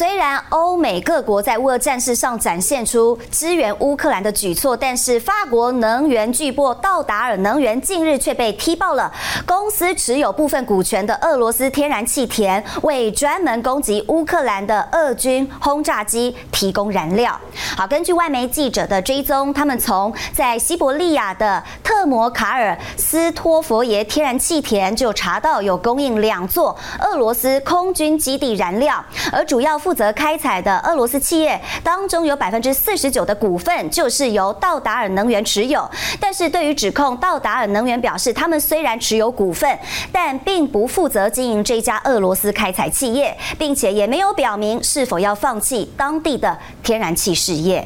虽然欧美各国在乌俄战事上展现出支援乌克兰的举措，但是法国能源巨擘道达尔能源近日却被踢爆了，公司持有部分股权的俄罗斯天然气田为专门攻击乌克兰的俄军轰炸机提供燃料。好，根据外媒记者的追踪，他们从在西伯利亚的特摩卡尔斯托佛耶天然气田就查到有供应两座俄罗斯空军基地燃料，而主要负负责开采的俄罗斯企业当中，有百分之四十九的股份就是由道达尔能源持有。但是对于指控，道达尔能源表示，他们虽然持有股份，但并不负责经营这家俄罗斯开采企业，并且也没有表明是否要放弃当地的天然气事业。